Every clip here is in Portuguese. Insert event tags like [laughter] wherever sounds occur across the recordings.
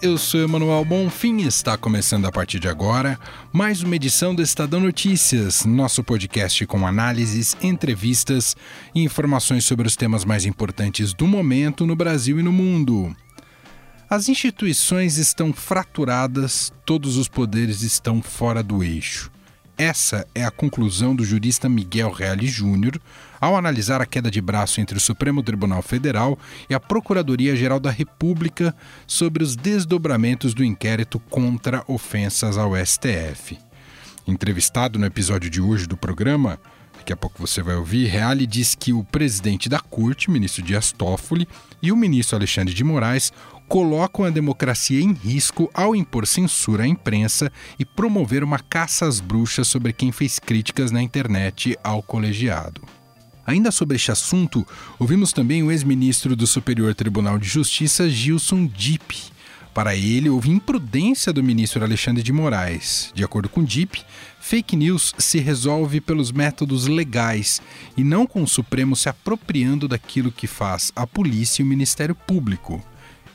eu sou Emanuel Bonfim e está começando a partir de agora mais uma edição do Estadão Notícias, nosso podcast com análises, entrevistas e informações sobre os temas mais importantes do momento no Brasil e no mundo. As instituições estão fraturadas, todos os poderes estão fora do eixo. Essa é a conclusão do jurista Miguel Reale Júnior ao analisar a queda de braço entre o Supremo Tribunal Federal e a Procuradoria-Geral da República sobre os desdobramentos do inquérito contra ofensas ao STF. Entrevistado no episódio de hoje do programa, daqui a pouco você vai ouvir, Reale diz que o presidente da corte, ministro Dias Toffoli, e o ministro Alexandre de Moraes colocam a democracia em risco ao impor censura à imprensa e promover uma caça às bruxas sobre quem fez críticas na internet ao colegiado. Ainda sobre este assunto, ouvimos também o ex-ministro do Superior Tribunal de Justiça, Gilson Dipp. Para ele, houve imprudência do ministro Alexandre de Moraes. De acordo com Dipp, fake news se resolve pelos métodos legais e não com o Supremo se apropriando daquilo que faz a polícia e o Ministério Público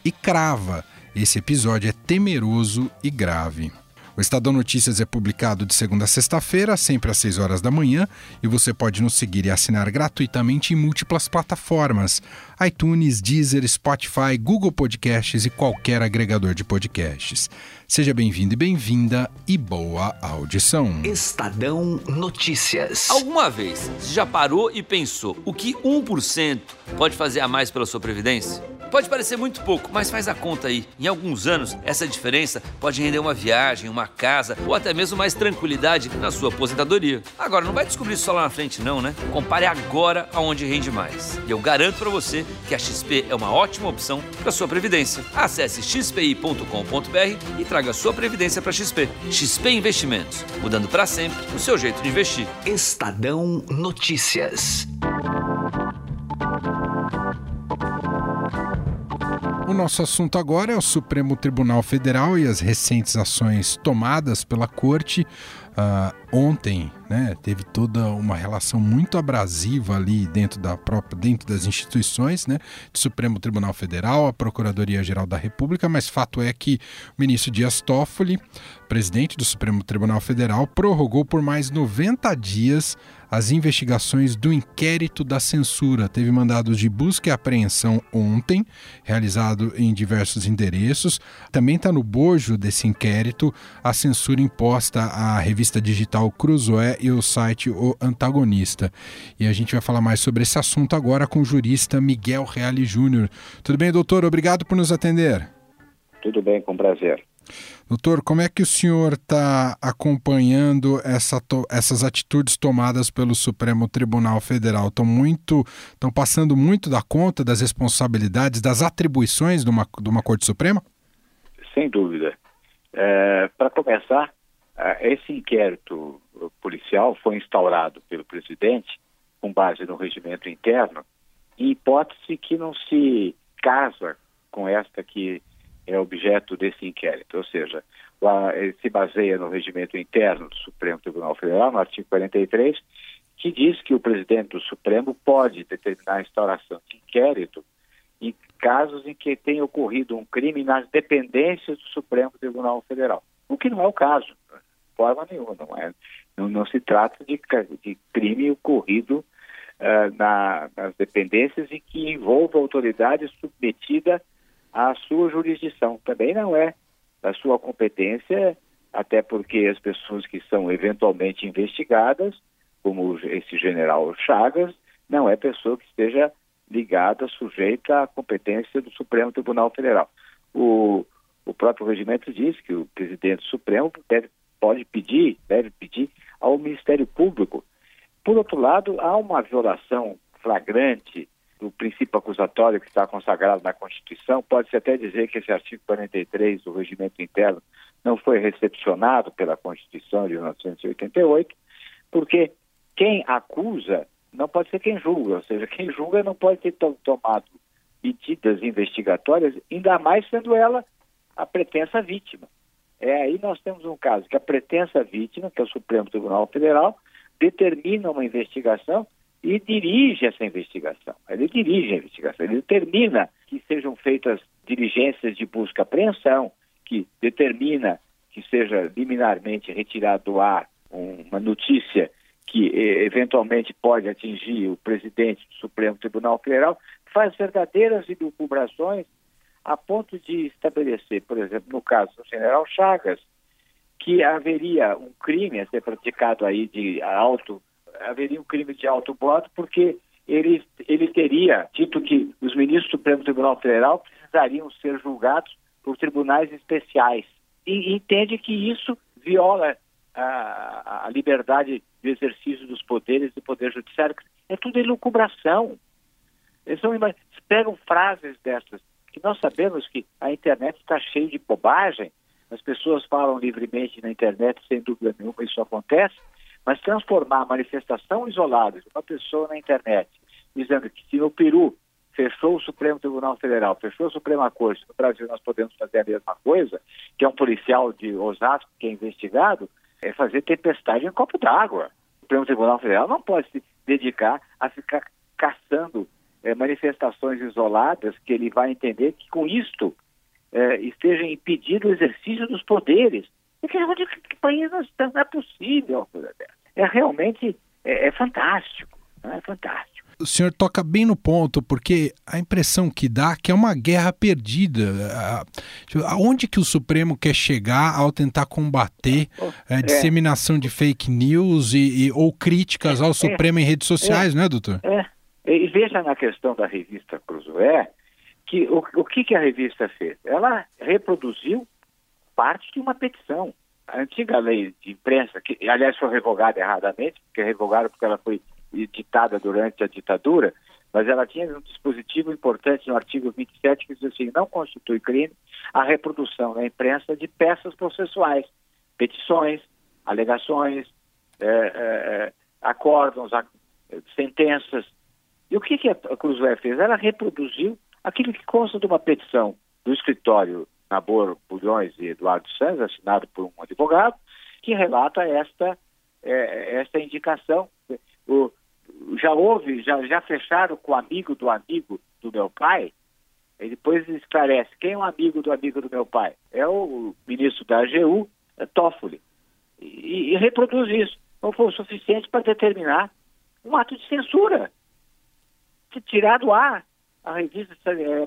e crava: esse episódio é temeroso e grave. O Estadão Notícias é publicado de segunda a sexta-feira, sempre às 6 horas da manhã, e você pode nos seguir e assinar gratuitamente em múltiplas plataformas: iTunes, Deezer, Spotify, Google Podcasts e qualquer agregador de podcasts. Seja bem-vindo e bem-vinda e boa audição. Estadão Notícias. Alguma vez você já parou e pensou o que 1% pode fazer a mais pela sua previdência? Pode parecer muito pouco, mas faz a conta aí. Em alguns anos, essa diferença pode render uma viagem, uma casa ou até mesmo mais tranquilidade na sua aposentadoria. Agora, não vai descobrir isso só lá na frente, não, né? Compare agora aonde rende mais. E eu garanto para você que a XP é uma ótima opção para sua previdência. Acesse xpi.com.br e traga sua previdência para XP. XP Investimentos, mudando para sempre o seu jeito de investir. Estadão Notícias. O nosso assunto agora é o Supremo Tribunal Federal e as recentes ações tomadas pela Corte. Uh, ontem, né, teve toda uma relação muito abrasiva ali dentro da própria, dentro das instituições, né, do Supremo Tribunal Federal, a Procuradoria Geral da República, mas fato é que o ministro Dias Toffoli, presidente do Supremo Tribunal Federal, prorrogou por mais 90 dias as investigações do inquérito da censura. Teve mandados de busca e apreensão ontem, realizado em diversos endereços. Também está no bojo desse inquérito a censura imposta à revista digital Cruzoé e o site O Antagonista. E a gente vai falar mais sobre esse assunto agora com o jurista Miguel Reale Júnior. Tudo bem, doutor? Obrigado por nos atender. Tudo bem, com prazer. Doutor, como é que o senhor está acompanhando essa to essas atitudes tomadas pelo Supremo Tribunal Federal? Estão muito, estão passando muito da conta das responsabilidades, das atribuições de uma, de uma Corte Suprema? Sem dúvida. É, Para começar, esse inquérito policial foi instaurado pelo presidente com base no regimento interno, em hipótese que não se casa com esta que é objeto desse inquérito, ou seja, lá, ele se baseia no regimento interno do Supremo Tribunal Federal, no artigo 43, que diz que o presidente do Supremo pode determinar a instauração de inquérito em casos em que tenha ocorrido um crime nas dependências do Supremo Tribunal Federal, o que não é o caso, de forma nenhuma, não é? Não, não se trata de, de crime ocorrido uh, na, nas dependências e que envolva autoridade submetida à sua jurisdição. Também não é da sua competência, até porque as pessoas que são eventualmente investigadas, como esse general Chagas, não é pessoa que esteja ligada, sujeita à competência do Supremo Tribunal Federal. O, o próprio regimento diz que o presidente Supremo deve, pode pedir, deve pedir ao Ministério Público. Por outro lado, há uma violação flagrante do princípio acusatório que está consagrado na Constituição, pode-se até dizer que esse artigo 43 do regimento interno não foi recepcionado pela Constituição de 1988, porque quem acusa não pode ser quem julga, ou seja, quem julga não pode ter tomado medidas investigatórias, ainda mais sendo ela a pretensa vítima. É aí nós temos um caso que a pretensa vítima, que é o Supremo Tribunal Federal, determina uma investigação e dirige essa investigação. Ele dirige a investigação, ele determina que sejam feitas diligências de busca e apreensão, que determina que seja liminarmente retirado do ar uma notícia que eventualmente pode atingir o presidente do Supremo Tribunal Federal, faz verdadeiras elucubrações a ponto de estabelecer, por exemplo, no caso do general Chagas, que haveria um crime a ser praticado aí de alto, haveria um crime de alto modo, porque ele, ele teria dito que os ministros do Supremo Tribunal Federal precisariam ser julgados por tribunais especiais. E entende que isso viola a, a liberdade de exercício dos poderes do Poder Judiciário. É tudo elucubração. Eles são, pegam frases dessas, que nós sabemos que a internet está cheia de bobagem, as pessoas falam livremente na internet, sem dúvida nenhuma, isso acontece, mas transformar a manifestação isolada de uma pessoa na internet, dizendo que se no Peru fechou o Supremo Tribunal Federal, fechou a Suprema Corte, no Brasil nós podemos fazer a mesma coisa, que é um policial de Osasco que é investigado, é fazer tempestade em copo d'água. O Supremo Tribunal Federal não pode se dedicar a ficar caçando é, manifestações isoladas que ele vai entender que com isto é, esteja impedido o exercício dos poderes. E que, onde que país nós estamos? Não é possível É realmente é, é fantástico. É fantástico o senhor toca bem no ponto, porque a impressão que dá é que é uma guerra perdida. Aonde que o Supremo quer chegar ao tentar combater a é, disseminação de fake news e, e ou críticas ao é, Supremo em redes sociais, é, né, doutor? É. E veja na questão da revista Cruzoé, que o, o que, que a revista fez? Ela reproduziu parte de uma petição. A antiga lei de imprensa, que aliás foi revogada erradamente, porque revogaram porque ela foi ditada durante a ditadura, mas ela tinha um dispositivo importante no artigo 27 que diz assim, não constitui crime a reprodução na imprensa de peças processuais, petições, alegações, é, é, sentenças. E o que, que a Cruzoé fez? Ela reproduziu aquilo que consta de uma petição do escritório Nabor Bulhões e Eduardo Santos, assinado por um advogado, que relata esta, é, esta indicação. O, já houve, já, já fecharam com o amigo do amigo do meu pai, e depois esclarece quem é o amigo do amigo do meu pai. É o ministro da AGU, é Toffoli. E, e reproduz isso. Não foi o suficiente para determinar um ato de censura. Se tirar do ar a revista,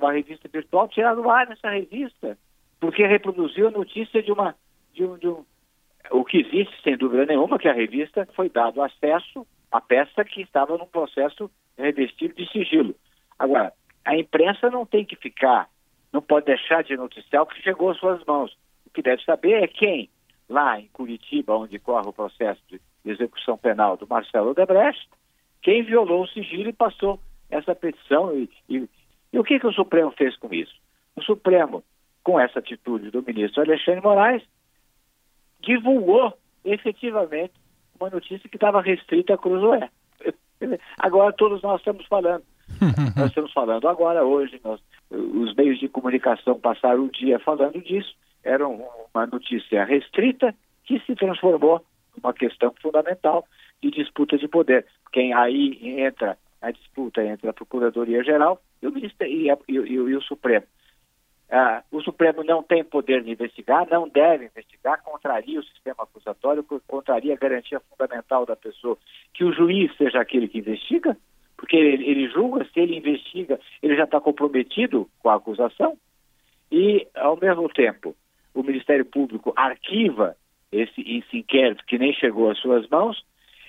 uma revista virtual, tirar do ar essa revista, porque reproduziu a notícia de uma. De um, de um, o que existe, sem dúvida nenhuma, que a revista foi dado acesso a peça que estava num processo revestido de sigilo. Agora, a imprensa não tem que ficar, não pode deixar de noticiar o que chegou às suas mãos. O que deve saber é quem, lá em Curitiba, onde corre o processo de execução penal do Marcelo Odebrecht, quem violou o sigilo e passou essa petição. E, e, e o que, que o Supremo fez com isso? O Supremo, com essa atitude do ministro Alexandre Moraes, divulgou efetivamente uma notícia que estava restrita a Cruzoé. [laughs] Agora todos nós estamos falando. [laughs] nós estamos falando agora, hoje, nós, os meios de comunicação passaram o dia falando disso. Era uma notícia restrita que se transformou numa questão fundamental de disputa de poder. Quem aí entra a disputa entre a Procuradoria-Geral e e, e, e o Supremo. Ah, o Supremo não tem poder de investigar, não deve investigar, contraria o sistema acusatório, contraria a garantia fundamental da pessoa que o juiz seja aquele que investiga, porque ele, ele julga, se ele investiga, ele já está comprometido com a acusação, e, ao mesmo tempo, o Ministério Público arquiva esse, esse inquérito que nem chegou às suas mãos,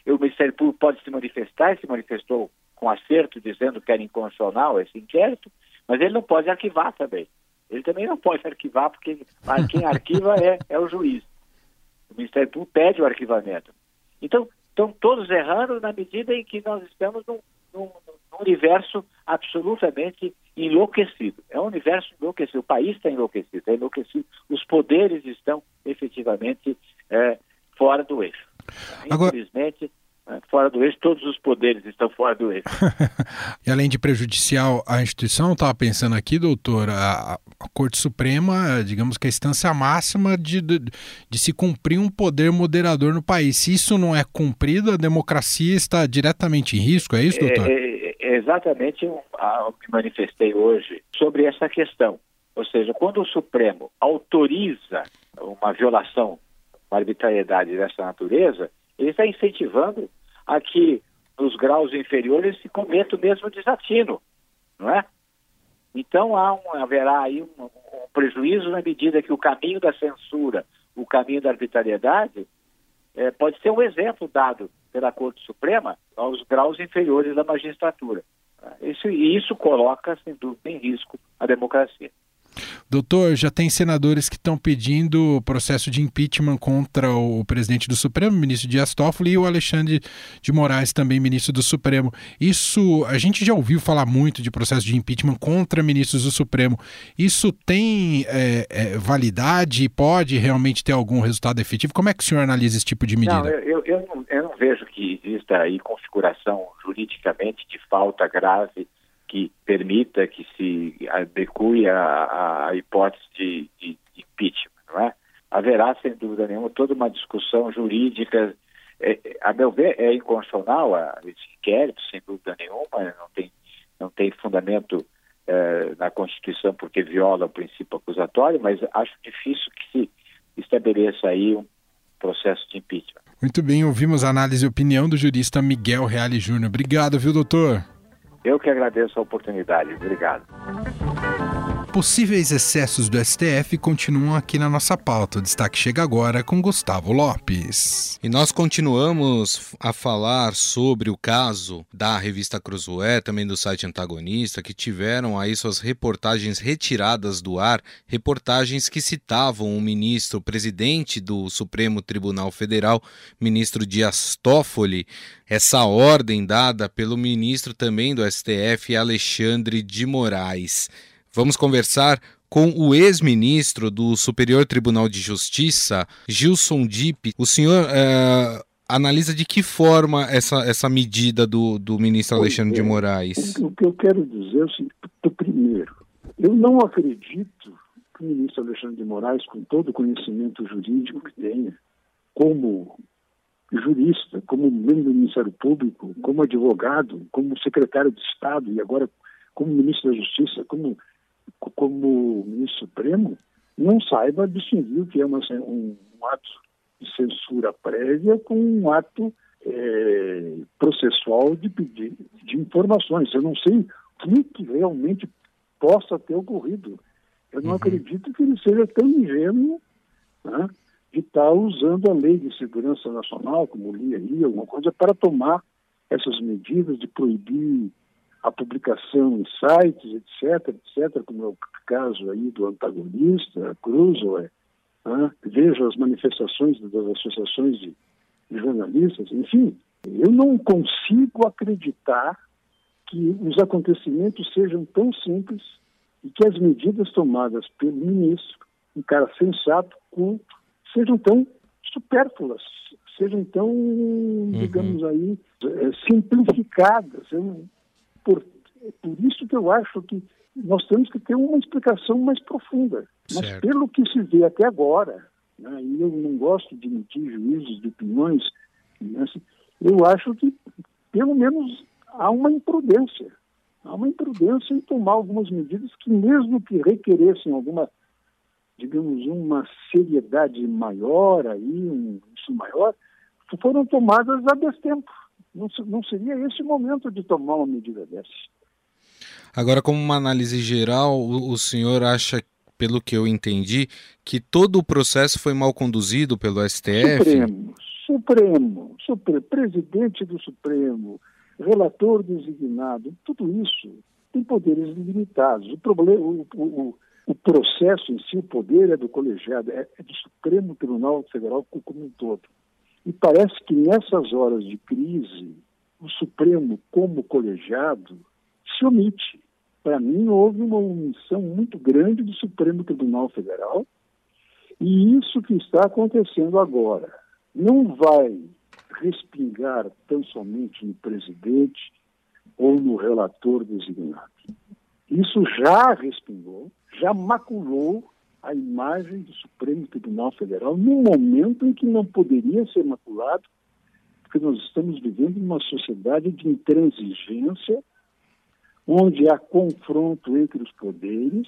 o Ministério Público pode se manifestar, se manifestou com acerto, dizendo que era inconstitucional esse inquérito, mas ele não pode arquivar também. Ele também não pode arquivar, porque quem arquiva é, é o juiz. O Ministério Público pede o arquivamento. Então, estão todos errando na medida em que nós estamos num, num, num universo absolutamente enlouquecido. É um universo enlouquecido. O país está enlouquecido, está enlouquecido. Os poderes estão efetivamente é, fora do eixo. Infelizmente, Né? Fora do eixo, todos os poderes estão fora do eixo. [laughs] e além de prejudicial à instituição, estava pensando aqui, doutor, a, a, Corte Suprema, digamos que a instância máxima de, de, de, se cumprir um poder moderador no país. Se isso não é cumprido, a democracia está diretamente em risco, é isso, doutor? É, é, é exatamente o que manifestei hoje sobre essa questão. Ou seja, quando o Supremo autoriza uma violação, uma arbitrariedade dessa natureza, ele está incentivando a que nos graus inferiores se cometa o mesmo desatino, não é? Então há um, haverá aí um, um, prejuízo na medida que o caminho da censura, o caminho da arbitrariedade, é, pode ser um exemplo dado pela Corte Suprema aos graus inferiores da magistratura. Isso, e isso coloca, sem dúvida, em risco a democracia. Doutor, já tem senadores que estão pedindo processo de impeachment contra o presidente do Supremo, ministro Dias Toffoli, e o Alexandre de Moraes, também ministro do Supremo. Isso, a gente já ouviu falar muito de processo de impeachment contra ministros do Supremo. Isso tem é, é, validade e pode realmente ter algum resultado efetivo? Como é que o senhor analisa esse tipo de medida? Não, eu, eu, não, eu não vejo que exista aí configuração juridicamente de falta grave que permita que se adeque a hipótese de, de, de, impeachment, não é? Haverá, sem dúvida nenhuma, toda uma discussão jurídica. É, a meu ver, é inconstitucional esse inquérito, sem dúvida nenhuma, não tem, não tem fundamento é, na Constituição porque viola o princípio acusatório, mas acho difícil que se estabeleça aí um processo de impeachment. Muito bem, ouvimos a análise e opinião do jurista Miguel Reale Júnior. Obrigado, viu, doutor? Eu que agradeço a oportunidade. Obrigado. Possíveis excessos do STF continuam aqui na nossa pauta. O destaque chega agora com Gustavo Lopes. E nós continuamos a falar sobre o caso da revista Cruzoé, também do site Antagonista, que tiveram aí suas reportagens retiradas do ar, reportagens que citavam o ministro, presidente do Supremo Tribunal Federal, ministro Dias Toffoli, essa ordem dada pelo ministro também do STF, Alexandre de Moraes. Vamos conversar com o ex-ministro do Superior Tribunal de Justiça, Gilson Dipp. O senhor uh, analisa de que forma essa, essa medida do, do ministro Alexandre de Moraes? O que eu quero dizer é o seguinte: primeiro, eu não acredito que o ministro Alexandre de Moraes, com todo o conhecimento jurídico que tenha, como jurista, como membro do Ministério Público, como advogado, como secretário de Estado e agora como ministro da Justiça, como, como ministro supremo, não saiba distinguir o que é uma, um, um ato de censura prévia com um ato é, processual de pedir de informações. Eu não sei o que realmente possa ter ocorrido. Eu não uhum. acredito que ele seja tão ingênuo né, de estar usando a lei de segurança nacional, como li aí, alguma coisa, para tomar essas medidas de proibir a publicação em sites, etc., etc., como é o caso aí do antagonista, Crusoe, né? vejo as manifestações das associações de, de jornalistas, enfim, eu não consigo acreditar que os acontecimentos sejam tão simples e que as medidas tomadas pelo ministro, um cara sensato, culto, sejam tão supérfluas, sejam tão, uhum. digamos aí, é, simplificadas. Eu, por, é por isso que eu acho que nós temos que ter uma explicação mais profunda. Mas certo. pelo que se vê até agora, né, e eu não gosto de emitir juízos de opiniões, né, eu acho que pelo menos há uma imprudência. Há uma imprudência em tomar algumas medidas que, mesmo que requeressem alguma digamos, uma seriedade maior aí, um isso maior, foram tomadas a destempo. Não, não seria esse o momento de tomar uma medida dessa. Agora, como uma análise geral, o, o senhor acha, pelo que eu entendi, que todo o processo foi mal conduzido pelo STF? Supremo, Supremo, Supremo presidente do Supremo, relator designado, tudo isso tem poderes limitados. O problema, o, o, o processo em si, o poder é do colegiado, é, é do Supremo Tribunal Federal como um todo. E parece que nessas horas de crise, o Supremo, como colegiado, se omite. Para mim, houve uma omissão muito grande do Supremo Tribunal Federal, e isso que está acontecendo agora não vai respingar tão somente no presidente ou no relator designado. Isso já respingou, já maculou a imagem do Supremo Tribunal Federal num momento em que não poderia ser maculado, porque nós estamos vivendo uma sociedade de intransigência, onde há confronto entre os poderes,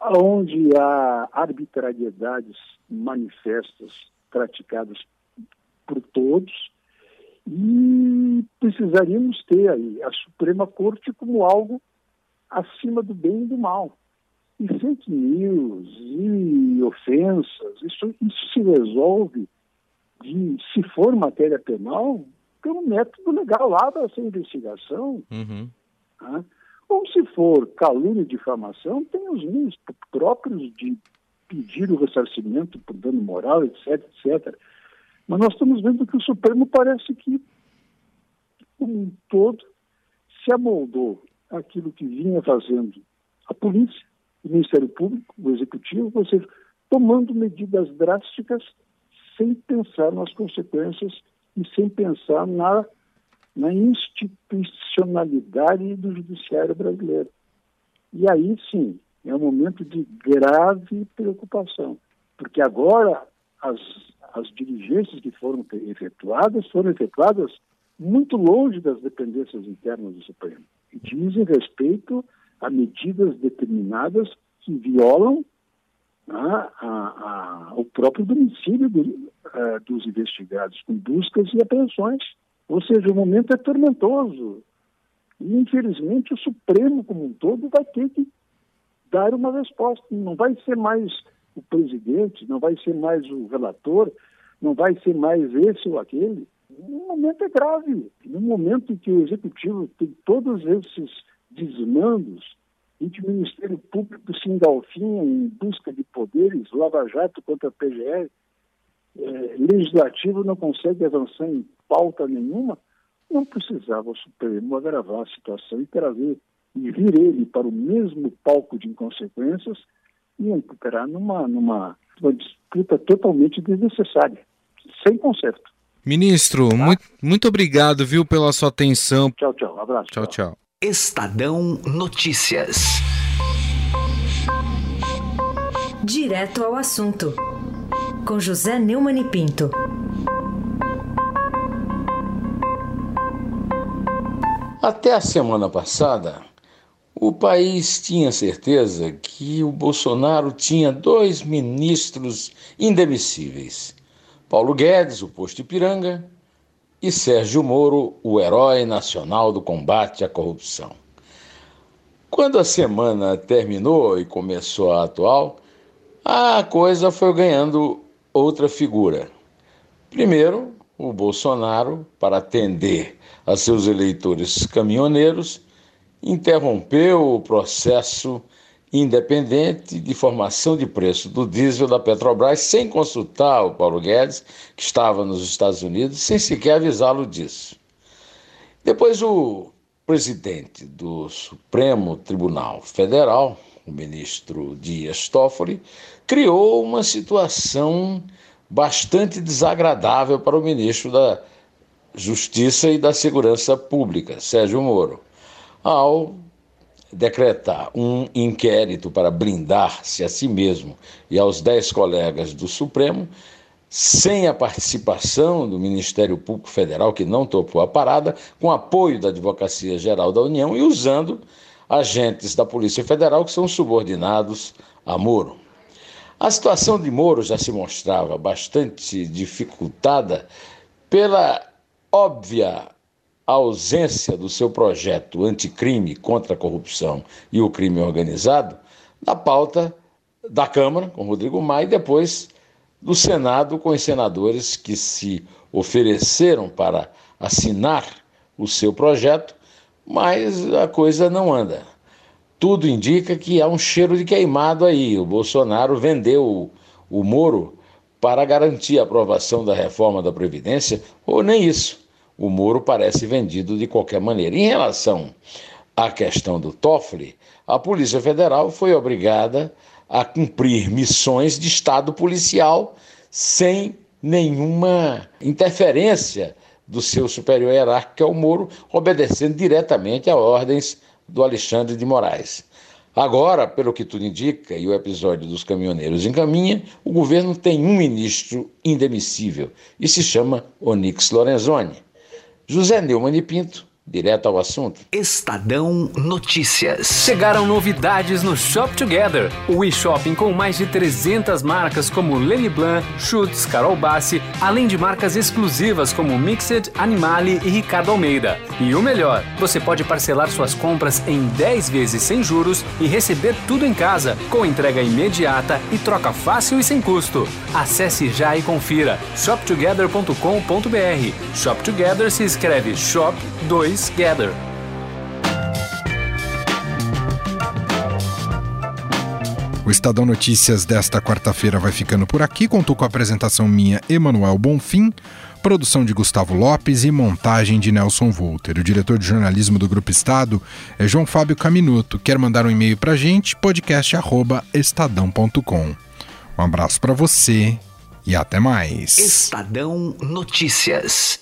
onde há arbitrariedades manifestas praticadas por todos, e precisaríamos ter aí a Suprema Corte como algo acima do bem e do mal. E fake news e ofensas, isso, isso se resolve de, se for matéria penal, pelo método legal lá dessa investigação. Uhum. Né? Ou se for calúnia e difamação, tem os meios próprios de pedir o ressarcimento por dano moral, etc, etc. Mas nós estamos vendo que o Supremo parece que, como um todo, se amoldou aquilo que vinha fazendo a polícia, Ministério Público, o Executivo, ou seja, tomando medidas drásticas sem pensar nas consequências e sem pensar na, na institucionalidade do judiciário brasileiro. E aí sim, é um momento de grave preocupação, porque agora as, as diligências que foram efetuadas foram efetuadas muito longe das dependências internas do Supremo e dizem respeito a medidas determinadas que violam a, a, a, o próprio domicílio do, a, dos investigados, com buscas e apreensões. Ou seja, o momento é tormentoso. E, infelizmente, o Supremo como um todo vai ter que dar uma resposta. Não vai ser mais o presidente, não vai ser mais o relator, não vai ser mais esse ou aquele. O momento é grave. No momento em que o executivo tem todos esses desmandos e que o Ministério Público se engalfinha em busca de poderes, Lava Jato contra a PGR, é, legislativo não consegue avançar em pauta nenhuma, não precisava o Supremo agravar a situação e trazer e vir ele para o mesmo palco de inconsequências e entrar numa, numa, numa disputa totalmente desnecessária, sem conserto. Ministro, tá? muito, muito obrigado, viu, pela sua atenção. Tchau, tchau. Abraço. Tchau, tchau. Estadão Notícias. Direto ao assunto. Com José Neumann e Pinto. Até a semana passada, o país tinha certeza que o Bolsonaro tinha dois ministros indemissíveis: Paulo Guedes, o posto Ipiranga, e Sérgio Moro, o herói nacional do combate à corrupção. Quando a semana terminou e começou a atual, a coisa foi ganhando outra figura. Primeiro, o Bolsonaro, para atender a seus eleitores caminhoneiros, interrompeu o processo independente de formação de preço do diesel da Petrobras sem consultar o Paulo Guedes, que estava nos Estados Unidos, sem sequer avisá-lo disso. Depois, o presidente do Supremo Tribunal Federal, o ministro Dias Toffoli, criou uma situação bastante desagradável para o ministro da Justiça e da Segurança Pública, Sérgio Moro ao decretar um inquérito para blindar-se a si mesmo e aos dez colegas do Supremo, sem a participação do Ministério Público Federal, que não topou a parada, com apoio da Advocacia Geral da União e usando agentes da Polícia Federal que são subordinados a Moro. A situação de Moro já se mostrava bastante dificultada pela óbvia a ausência do seu projeto anticrime contra a corrupção e o crime organizado na pauta da Câmara, com Rodrigo Maia, e depois do Senado, com os senadores que se ofereceram para assinar o seu projeto, mas a coisa não anda. Tudo indica que há um cheiro de queimado aí. O Bolsonaro vendeu o, o Moro para garantir a aprovação da reforma da Previdência, ou nem isso o Moro parece vendido de qualquer maneira. Em relação à questão do Toffoli, a Polícia Federal foi obrigada a cumprir missões de Estado policial sem nenhuma interferência do seu superior hierárquico, que é o Moro, obedecendo diretamente a ordens do Alexandre de Moraes. Agora, pelo que tudo indica, e o episódio dos caminhoneiros encaminha, o governo tem um ministro indemissível e se chama Onix Lorenzoni. José Neumann e Pinto, Direto ao assunto. Estadão Notícias. Chegaram novidades no Shop Together, o e-shopping com mais de 300 marcas como Lenny Blanc, Schutz, Carol Bassi, além de marcas exclusivas como Mixed, Animale e Ricardo Almeida. E o melhor, você pode parcelar suas compras em 10 vezes sem juros e receber tudo em casa, com entrega imediata e troca fácil e sem custo. Acesse já e confira shoptogether.com.br. Shop Together se escreve Shop 2 Gather. O Estadão Notícias desta quarta-feira vai ficando por aqui. Contou com a apresentação minha, Emanuel Bonfim, produção de Gustavo Lopes e montagem de Nelson Volter. O diretor de jornalismo do Grupo Estado é João Fábio Caminuto. Quer mandar um e-mail para a gente? podcast@estadão.com. Um abraço para você e até mais. Estadão Notícias.